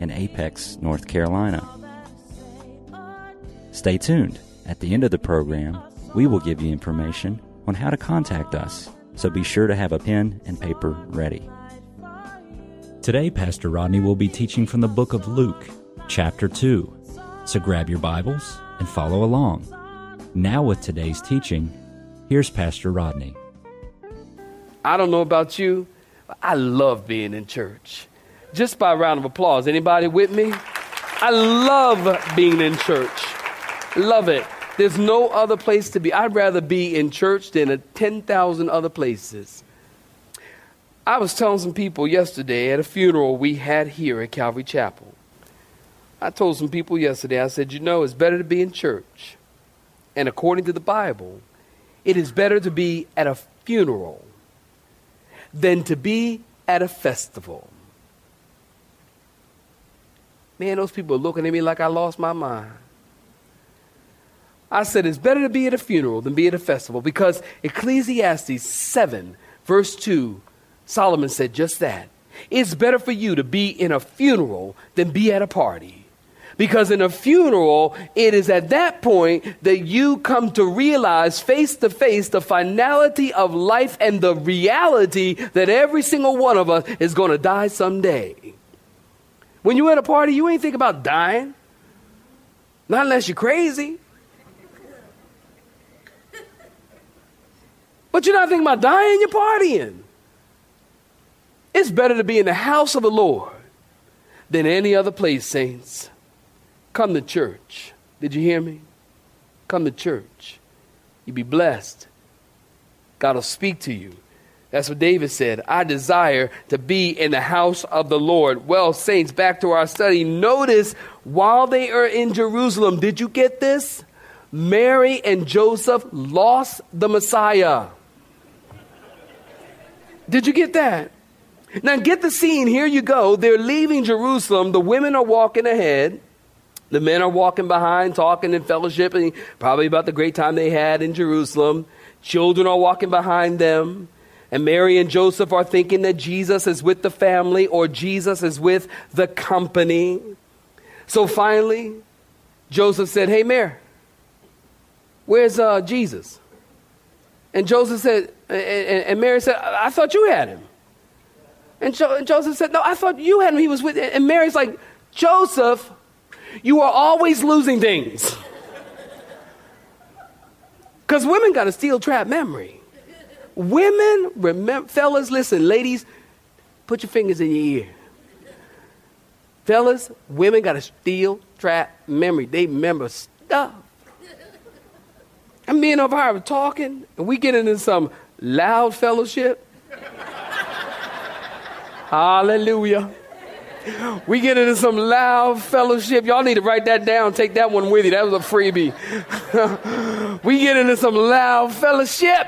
in Apex, North Carolina. Stay tuned. At the end of the program, we will give you information on how to contact us, so be sure to have a pen and paper ready. Today, Pastor Rodney will be teaching from the book of Luke, chapter 2. So grab your Bibles and follow along. Now, with today's teaching, here's Pastor Rodney. I don't know about you, but I love being in church. Just by a round of applause. Anybody with me? I love being in church. Love it. There's no other place to be. I'd rather be in church than at 10,000 other places. I was telling some people yesterday at a funeral we had here at Calvary Chapel. I told some people yesterday, I said, you know, it's better to be in church. And according to the Bible, it is better to be at a funeral than to be at a festival. Man, those people are looking at me like I lost my mind. I said it's better to be at a funeral than be at a festival because Ecclesiastes 7, verse 2, Solomon said just that. It's better for you to be in a funeral than be at a party. Because in a funeral, it is at that point that you come to realize face to face the finality of life and the reality that every single one of us is going to die someday. When you're at a party, you ain't think about dying. Not unless you're crazy. But you're not thinking about dying, you're partying. It's better to be in the house of the Lord than any other place, saints. Come to church. Did you hear me? Come to church. You be blessed. God will speak to you. That's what David said. I desire to be in the house of the Lord. Well, saints, back to our study. Notice while they are in Jerusalem, did you get this? Mary and Joseph lost the Messiah. Did you get that? Now get the scene. Here you go. They're leaving Jerusalem. The women are walking ahead. The men are walking behind, talking and fellowshipping, probably about the great time they had in Jerusalem. Children are walking behind them. And Mary and Joseph are thinking that Jesus is with the family or Jesus is with the company. So finally, Joseph said, Hey, Mary, where's uh, Jesus? And Joseph said, and, Mary said, I, I thought you had him. And, jo- and Joseph said, No, I thought you had him. He was with. And Mary's like, Joseph, you are always losing things. Because women got a steel trap memory. Women, remember, fellas, listen, ladies, put your fingers in your ear. Fellas, women got a steel trap memory. They remember stuff. I'm being over here talking, and we get into some loud fellowship. Hallelujah. We get into some loud fellowship. Y'all need to write that down. Take that one with you. That was a freebie. we get into some loud fellowship.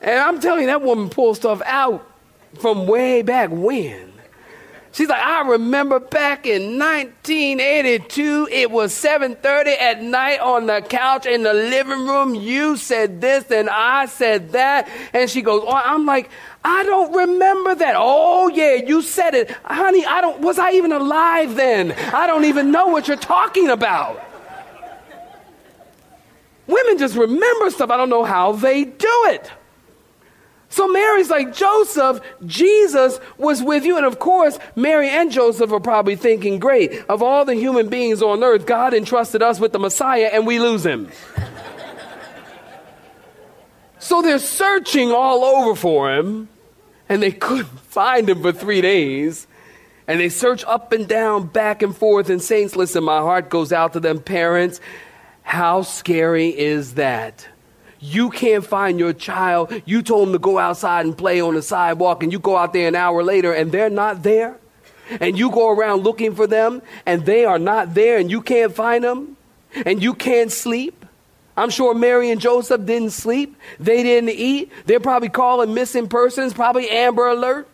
And I'm telling you, that woman pulled stuff out from way back when. She's like, I remember back in 1982, it was 7:30 at night on the couch in the living room. You said this and I said that, and she goes, oh, I'm like, I don't remember that. Oh yeah, you said it, honey. I don't. Was I even alive then? I don't even know what you're talking about. Women just remember stuff. I don't know how they do it. So Mary's like, Joseph, Jesus was with you. And of course, Mary and Joseph are probably thinking, great, of all the human beings on earth, God entrusted us with the Messiah and we lose him. so they're searching all over for him and they couldn't find him for three days. And they search up and down, back and forth. And saints, listen, my heart goes out to them parents. How scary is that? You can't find your child. You told them to go outside and play on the sidewalk, and you go out there an hour later and they're not there. and you go around looking for them and they are not there and you can't find them and you can't sleep. I'm sure Mary and Joseph didn't sleep. They didn't eat. They're probably calling missing persons, probably Amber Alert.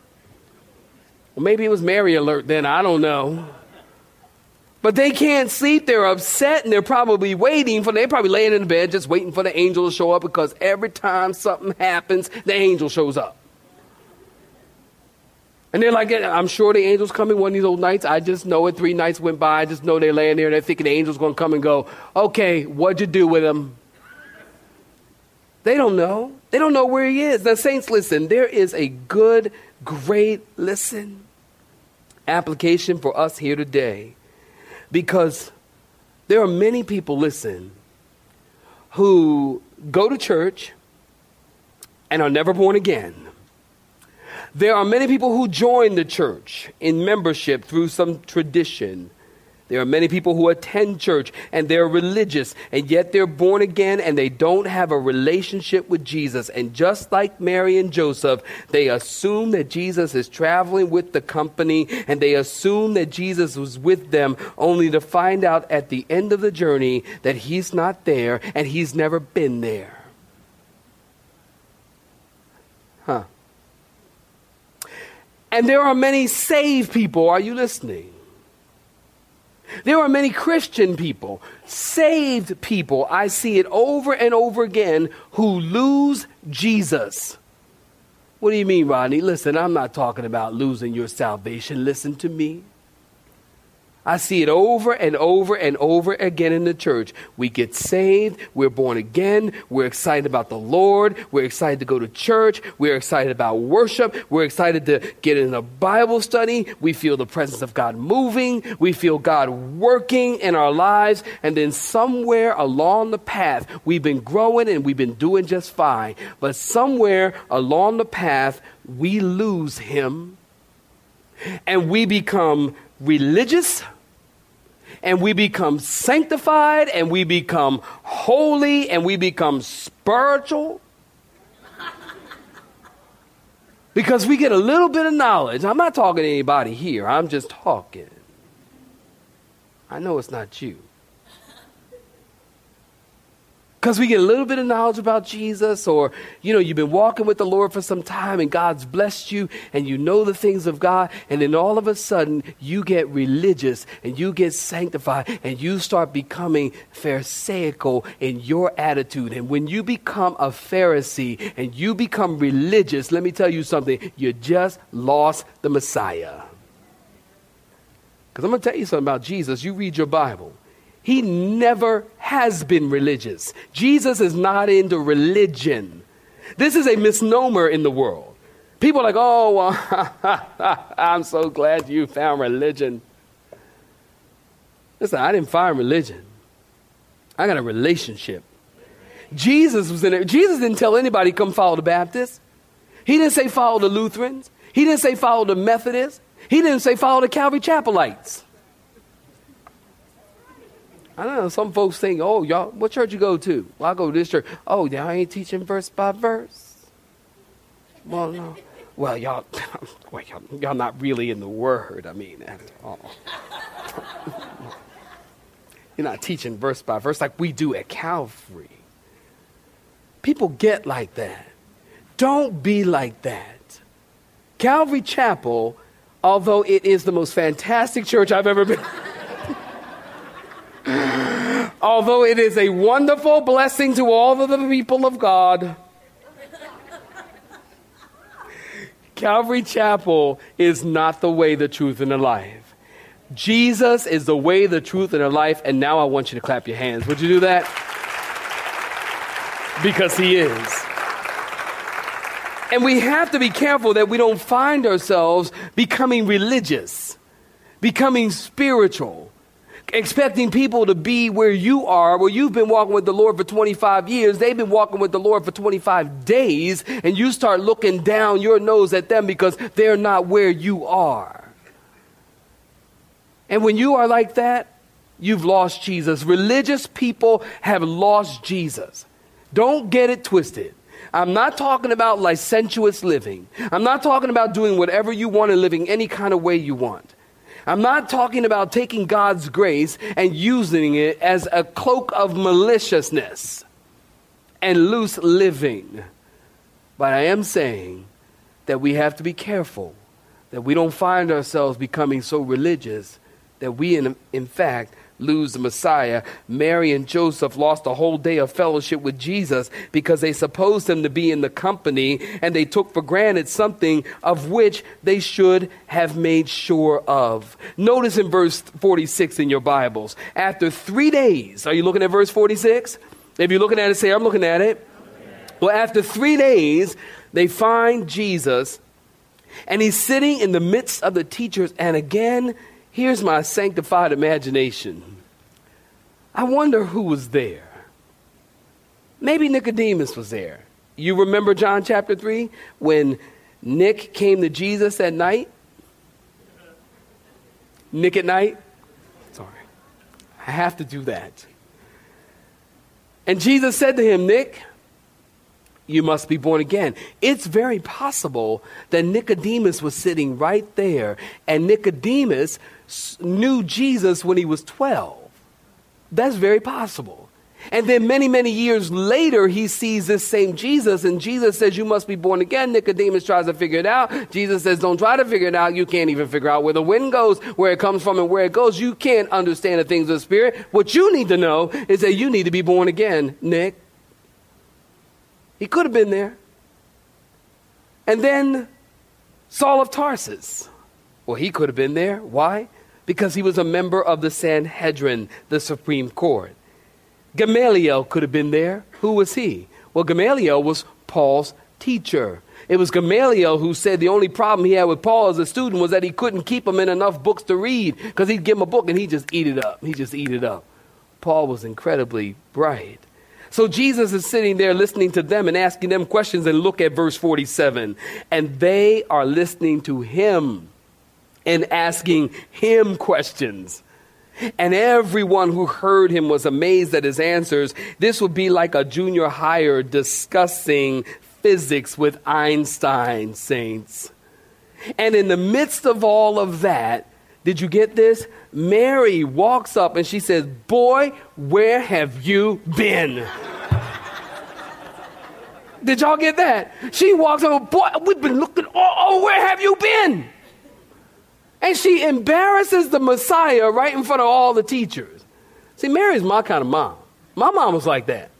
Well, maybe it was Mary Alert then. I don't know. But they can't sleep. They're upset and they're probably waiting for, they're probably laying in the bed just waiting for the angel to show up because every time something happens, the angel shows up. And they're like, I'm sure the angel's coming one of these old nights. I just know it. Three nights went by. I just know they're laying there and they're thinking the angel's going to come and go, okay, what'd you do with him? They don't know. They don't know where he is. Now, saints, listen, there is a good, great, listen, application for us here today because there are many people, listen, who go to church and are never born again. There are many people who join the church in membership through some tradition. There are many people who attend church and they're religious and yet they're born again and they don't have a relationship with Jesus. And just like Mary and Joseph, they assume that Jesus is traveling with the company and they assume that Jesus was with them only to find out at the end of the journey that he's not there and he's never been there. Huh. And there are many saved people. Are you listening? There are many Christian people, saved people. I see it over and over again who lose Jesus. What do you mean, Rodney? Listen, I'm not talking about losing your salvation. Listen to me. I see it over and over and over again in the church. We get saved, we're born again, we're excited about the Lord, we're excited to go to church, we're excited about worship, we're excited to get in a Bible study, we feel the presence of God moving, we feel God working in our lives, and then somewhere along the path, we've been growing and we've been doing just fine. But somewhere along the path, we lose Him. And we become religious and we become sanctified and we become holy and we become spiritual because we get a little bit of knowledge. I'm not talking to anybody here, I'm just talking. I know it's not you. Because we get a little bit of knowledge about Jesus, or, you know, you've been walking with the Lord for some time and God's blessed you and you know the things of God, and then all of a sudden you get religious and you get sanctified and you start becoming Pharisaical in your attitude. And when you become a Pharisee and you become religious, let me tell you something, you just lost the Messiah. Because I'm going to tell you something about Jesus. You read your Bible. He never has been religious. Jesus is not into religion. This is a misnomer in the world. People are like, oh, well, I'm so glad you found religion. Listen, I didn't find religion. I got a relationship. Jesus was in it. Jesus didn't tell anybody come follow the Baptists. He didn't say follow the Lutherans. He didn't say follow the Methodists. He didn't say follow the Calvary Chapelites. I know. Some folks think, oh, y'all, what church you go to? Well, I go to this church. Oh, y'all ain't teaching verse by verse. Well, no. Well, y'all, well, y'all, y'all not really in the Word. I mean, all. You're not teaching verse by verse like we do at Calvary. People get like that. Don't be like that. Calvary Chapel, although it is the most fantastic church I've ever been. although it is a wonderful blessing to all of the people of God, Calvary Chapel is not the way, the truth, and the life. Jesus is the way, the truth, and the life. And now I want you to clap your hands. Would you do that? Because He is. And we have to be careful that we don't find ourselves becoming religious, becoming spiritual expecting people to be where you are, where you've been walking with the Lord for 25 years, they've been walking with the Lord for 25 days, and you start looking down your nose at them because they're not where you are. And when you are like that, you've lost Jesus. Religious people have lost Jesus. Don't get it twisted. I'm not talking about licentious living. I'm not talking about doing whatever you want and living any kind of way you want. I'm not talking about taking God's grace and using it as a cloak of maliciousness and loose living. But I am saying that we have to be careful that we don't find ourselves becoming so religious that we, in, in fact, lose the Messiah. Mary and Joseph lost a whole day of fellowship with Jesus because they supposed him to be in the company and they took for granted something of which they should have made sure of. Notice in verse 46 in your Bibles, after three days, are you looking at verse 46? If you're looking at it, say, I'm looking at it. Well, after three days, they find Jesus and he's sitting in the midst of the teachers. And again, here's my sanctified imagination. I wonder who was there. Maybe Nicodemus was there. You remember John chapter 3 when Nick came to Jesus at night? Nick at night? Sorry. I have to do that. And Jesus said to him, Nick, you must be born again. It's very possible that Nicodemus was sitting right there, and Nicodemus knew Jesus when he was 12. That's very possible. And then many, many years later, he sees this same Jesus, and Jesus says, You must be born again. Nicodemus tries to figure it out. Jesus says, Don't try to figure it out. You can't even figure out where the wind goes, where it comes from, and where it goes. You can't understand the things of the Spirit. What you need to know is that you need to be born again, Nick. He could have been there. And then Saul of Tarsus. Well, he could have been there. Why? Because he was a member of the Sanhedrin, the Supreme Court. Gamaliel could have been there. Who was he? Well, Gamaliel was Paul's teacher. It was Gamaliel who said the only problem he had with Paul as a student was that he couldn't keep him in enough books to read because he'd give him a book and he'd just eat it up. He'd just eat it up. Paul was incredibly bright. So Jesus is sitting there listening to them and asking them questions. And look at verse 47. And they are listening to him and asking him questions. And everyone who heard him was amazed at his answers. This would be like a junior higher discussing physics with Einstein, saints. And in the midst of all of that, did you get this? Mary walks up and she says, Boy, where have you been? Did y'all get that? She walks up, Boy, we've been looking, oh, oh, where have you been? And she embarrasses the Messiah right in front of all the teachers. See, Mary's my kind of mom. My mom was like that.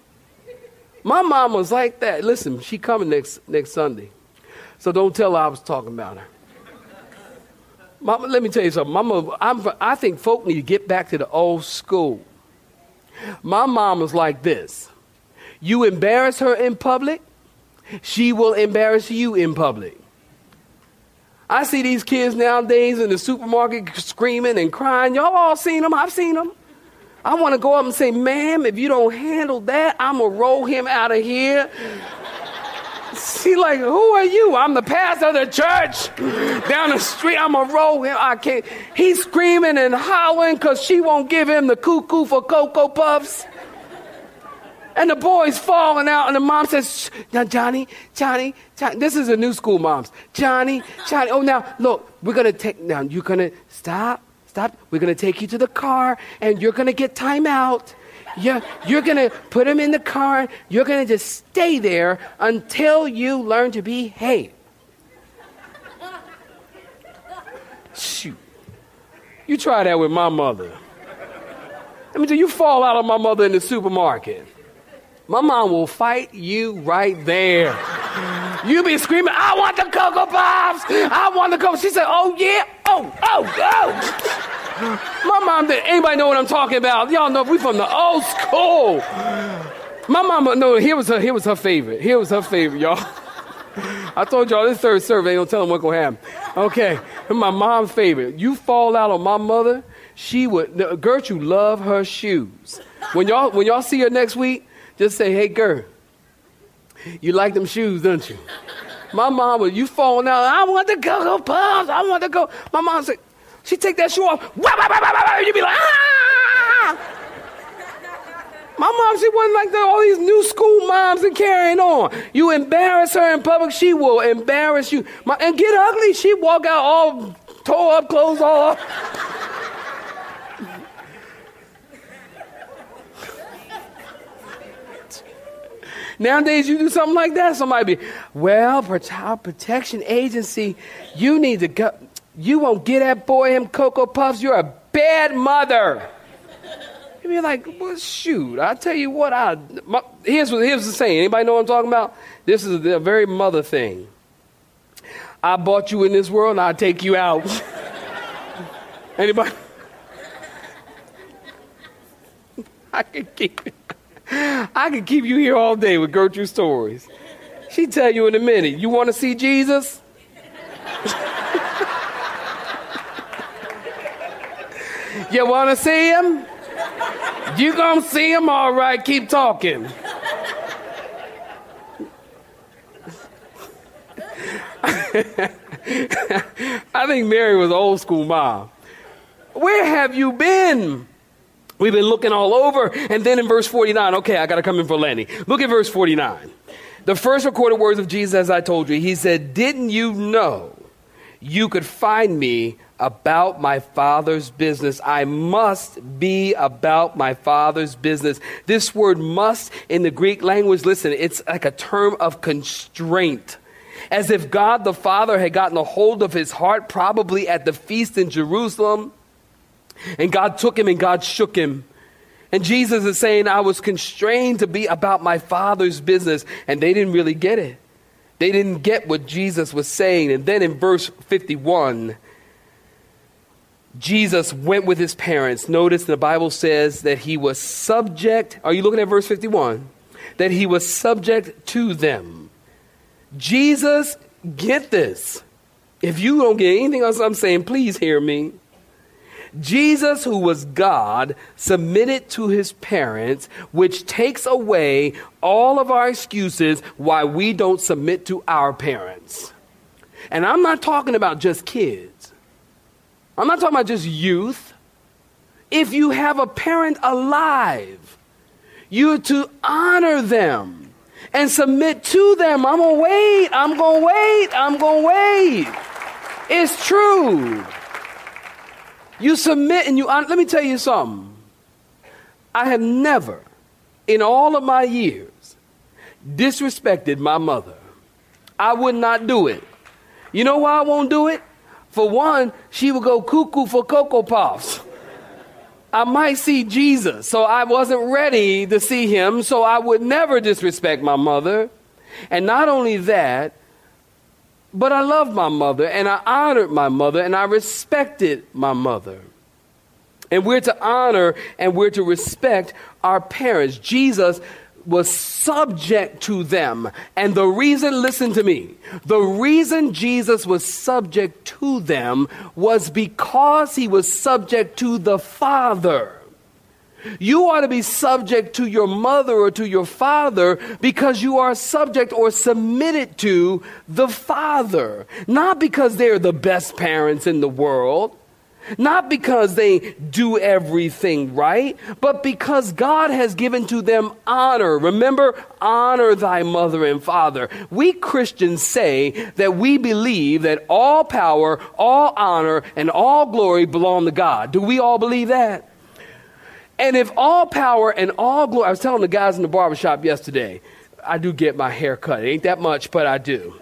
My mom was like that. Listen, she coming next next Sunday. So don't tell her I was talking about her. Mama, let me tell you something. Mama, I'm, I think folk need to get back to the old school. My mom was like this. You embarrass her in public, she will embarrass you in public. I see these kids nowadays in the supermarket screaming and crying. Y'all all seen them? I've seen them. I want to go up and say, ma'am, if you don't handle that, I'm going to roll him out of here. She like, who are you? I'm the pastor of the church. Down the street, I'm going to roll him. I can't. He's screaming and howling because she won't give him the cuckoo for Cocoa Puffs. And the boy's falling out, and the mom says, Now, Johnny, Johnny, Johnny, this is a new school, moms. Johnny, Johnny, oh, now, look, we're going to take, now, you're going to stop, stop. We're going to take you to the car, and you're going to get time out. You're, you're going to put him in the car. You're going to just stay there until you learn to behave. Shoot. You try that with my mother. I mean, do you fall out of my mother in the supermarket? My mom will fight you right there. You be screaming, I want the Cocoa Pops! I want the Cocoa. She said, Oh, yeah. Oh, oh, oh. My mom did. Anybody know what I'm talking about? Y'all know we from the old school. My mama, no, here was her, here was her favorite. Here was her favorite, y'all. I told y'all this third survey, gonna tell them what gonna happen. Okay, my mom's favorite. You fall out on my mother, she would. Gertrude love her shoes. When y'all when y'all see her next week, just say, hey, girl, you like them shoes, don't you? My mom was, you falling out, I want to go, go pumps, I want to go. My mom said, she take that shoe off, wah, wah, wah, wah, wah, you be like, ah! My mom, she wasn't like the, all these new school moms and carrying on. You embarrass her in public, she will embarrass you. My, and get ugly, she walk out all tore up, clothes all. Nowadays, you do something like that, somebody be, well, for Child Protection Agency, you need to go. You won't get that boy him Cocoa Puffs. You're a bad mother. You'd be like, well, shoot, I tell you what, I, my, here's, what, here's the saying. Anybody know what I'm talking about? This is a very mother thing. I bought you in this world and I'll take you out. Anybody? I can keep I could keep you here all day with Gertrude stories. She tell you in a minute. You want to see Jesus? you want to see him? You gonna see him? All right. Keep talking. I think Mary was old school mom. Where have you been? We've been looking all over. And then in verse 49, okay, I got to come in for Lenny. Look at verse 49. The first recorded words of Jesus, as I told you, he said, Didn't you know you could find me about my father's business? I must be about my father's business. This word must in the Greek language, listen, it's like a term of constraint as if God the Father had gotten a hold of his heart, probably at the feast in Jerusalem. And God took him and God shook him. And Jesus is saying, I was constrained to be about my Father's business. And they didn't really get it. They didn't get what Jesus was saying. And then in verse 51, Jesus went with his parents. Notice the Bible says that he was subject. Are you looking at verse 51? That he was subject to them. Jesus, get this. If you don't get anything else I'm saying, please hear me. Jesus, who was God, submitted to his parents, which takes away all of our excuses why we don't submit to our parents. And I'm not talking about just kids, I'm not talking about just youth. If you have a parent alive, you're to honor them and submit to them. I'm going to wait. I'm going to wait. I'm going to wait. It's true. You submit and you honor. Let me tell you something. I have never, in all of my years, disrespected my mother. I would not do it. You know why I won't do it? For one, she would go cuckoo for Cocoa Puffs. I might see Jesus, so I wasn't ready to see him, so I would never disrespect my mother. And not only that, but I loved my mother and I honored my mother and I respected my mother. And we're to honor and we're to respect our parents. Jesus was subject to them. And the reason, listen to me, the reason Jesus was subject to them was because he was subject to the Father. You ought to be subject to your mother or to your father because you are subject or submitted to the Father. Not because they're the best parents in the world. Not because they do everything right, but because God has given to them honor. Remember, honor thy mother and father. We Christians say that we believe that all power, all honor, and all glory belong to God. Do we all believe that? And if all power and all glory, I was telling the guys in the barbershop yesterday, I do get my hair cut. It ain't that much, but I do.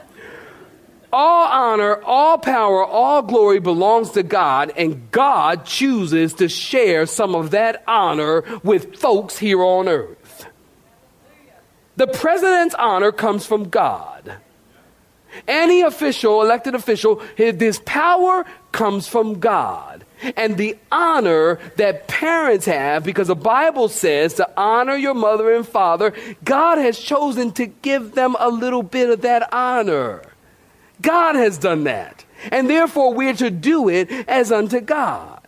All honor, all power, all glory belongs to God, and God chooses to share some of that honor with folks here on earth. The president's honor comes from God. Any official, elected official, his power comes from God. And the honor that parents have, because the Bible says to honor your mother and father, God has chosen to give them a little bit of that honor. God has done that. And therefore, we're to do it as unto God.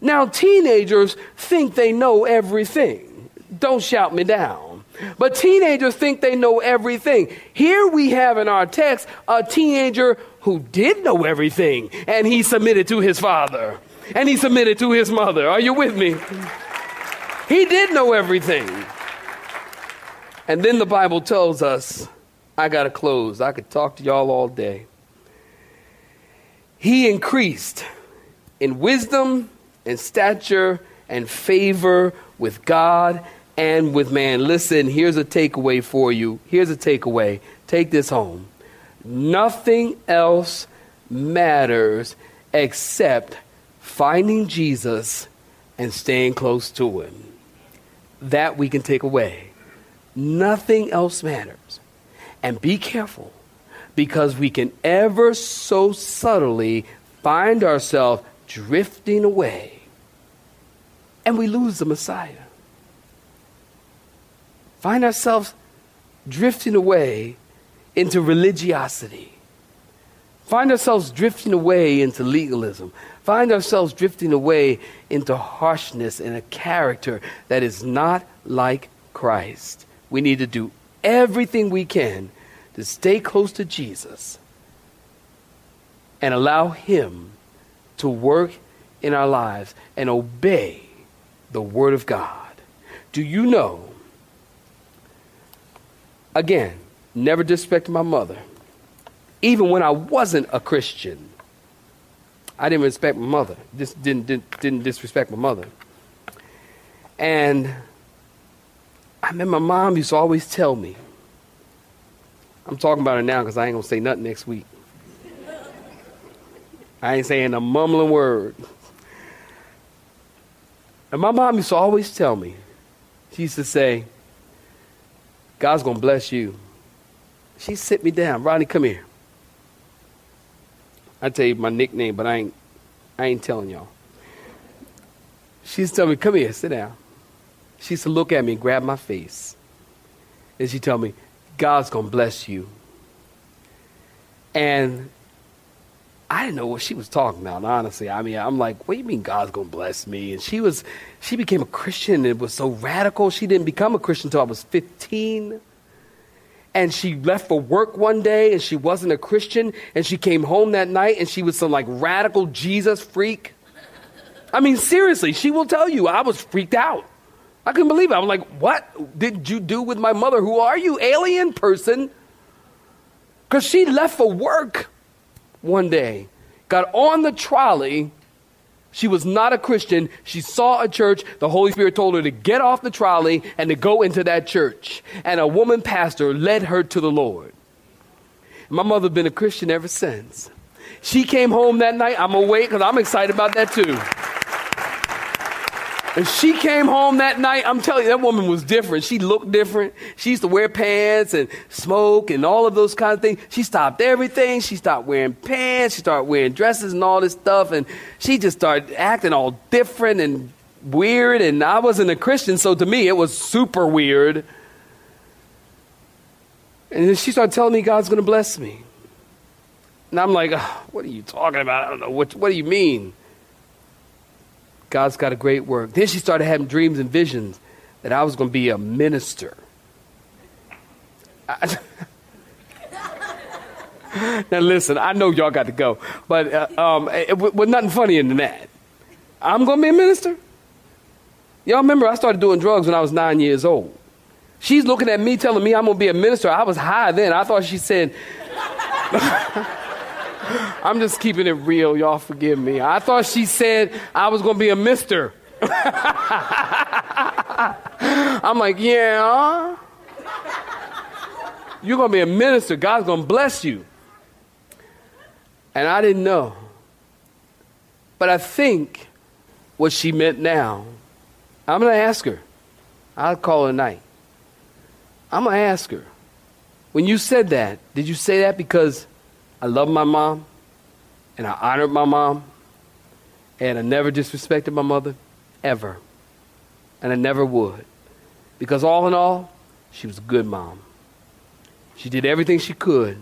Now, teenagers think they know everything. Don't shout me down. But teenagers think they know everything. Here we have in our text a teenager who did know everything, and he submitted to his father, and he submitted to his mother. Are you with me? He did know everything. And then the Bible tells us I got to close. I could talk to y'all all day. He increased in wisdom and stature and favor with God and with man. Listen, here's a takeaway for you. Here's a takeaway. Take this home. Nothing else matters except finding Jesus and staying close to him. That we can take away. Nothing else matters. And be careful because we can ever so subtly find ourselves drifting away and we lose the Messiah. Find ourselves drifting away into religiosity. Find ourselves drifting away into legalism. Find ourselves drifting away into harshness and a character that is not like Christ. We need to do everything we can to stay close to Jesus and allow Him to work in our lives and obey the Word of God. Do you know? Again, never disrespected my mother. Even when I wasn't a Christian, I didn't respect my mother. Just didn't, didn't, didn't disrespect my mother. And I remember my mom used to always tell me, I'm talking about it now because I ain't going to say nothing next week. I ain't saying a mumbling word. And my mom used to always tell me, she used to say, God's going to bless you. She sit me down. Rodney, come here. I tell you my nickname, but I ain't, I ain't telling y'all. She's tell me, come here, sit down. She used to look at me and grab my face. And she tell me, God's to bless you. And I didn't know what she was talking about, honestly. I mean, I'm like, what do you mean God's to bless me? And she was, she became a Christian and it was so radical. She didn't become a Christian until I was 15. And she left for work one day and she wasn't a Christian. And she came home that night and she was some like radical Jesus freak. I mean, seriously, she will tell you, I was freaked out. I couldn't believe it. I'm like, what did you do with my mother? Who are you, alien person? Because she left for work one day, got on the trolley. She was not a Christian. She saw a church. The Holy Spirit told her to get off the trolley and to go into that church. And a woman pastor led her to the Lord. My mother been a Christian ever since. She came home that night. I'm awake because I'm excited about that too. And she came home that night. I'm telling you, that woman was different. She looked different. She used to wear pants and smoke and all of those kind of things. She stopped everything. She stopped wearing pants. She started wearing dresses and all this stuff. And she just started acting all different and weird. And I wasn't a Christian, so to me, it was super weird. And then she started telling me God's going to bless me. And I'm like, what are you talking about? I don't know. What, what do you mean? God's got a great work. Then she started having dreams and visions that I was going to be a minister. now listen, I know y'all got to go, but uh, um, it, nothing funnier than that. I'm going to be a minister. Y'all remember I started doing drugs when I was nine years old. She's looking at me, telling me I'm going to be a minister. I was high then. I thought she said. I'm just keeping it real. Y'all forgive me. I thought she said I was going to be a mister. I'm like, yeah. Uh-uh. You're going to be a minister. God's going to bless you. And I didn't know. But I think what she meant now, I'm going to ask her. I'll call her tonight. I'm going to ask her. When you said that, did you say that because I love my mom, and I honored my mom, and I never disrespected my mother, ever. And I never would. Because all in all, she was a good mom. She did everything she could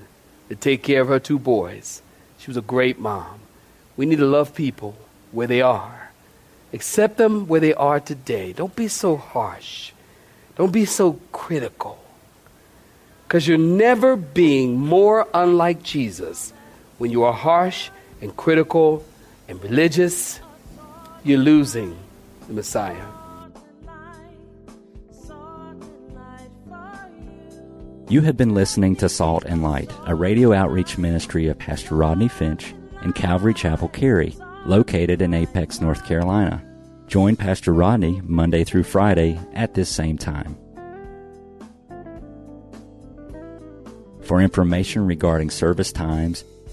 to take care of her two boys. She was a great mom. We need to love people where they are. Accept them where they are today. Don't be so harsh. Don't be so critical. Because you're never being more unlike Jesus when you are harsh and critical and religious. You're losing the Messiah. You have been listening to Salt and Light, a radio outreach ministry of Pastor Rodney Finch and Calvary Chapel Cary, located in Apex, North Carolina. Join Pastor Rodney Monday through Friday at this same time. For information regarding service times,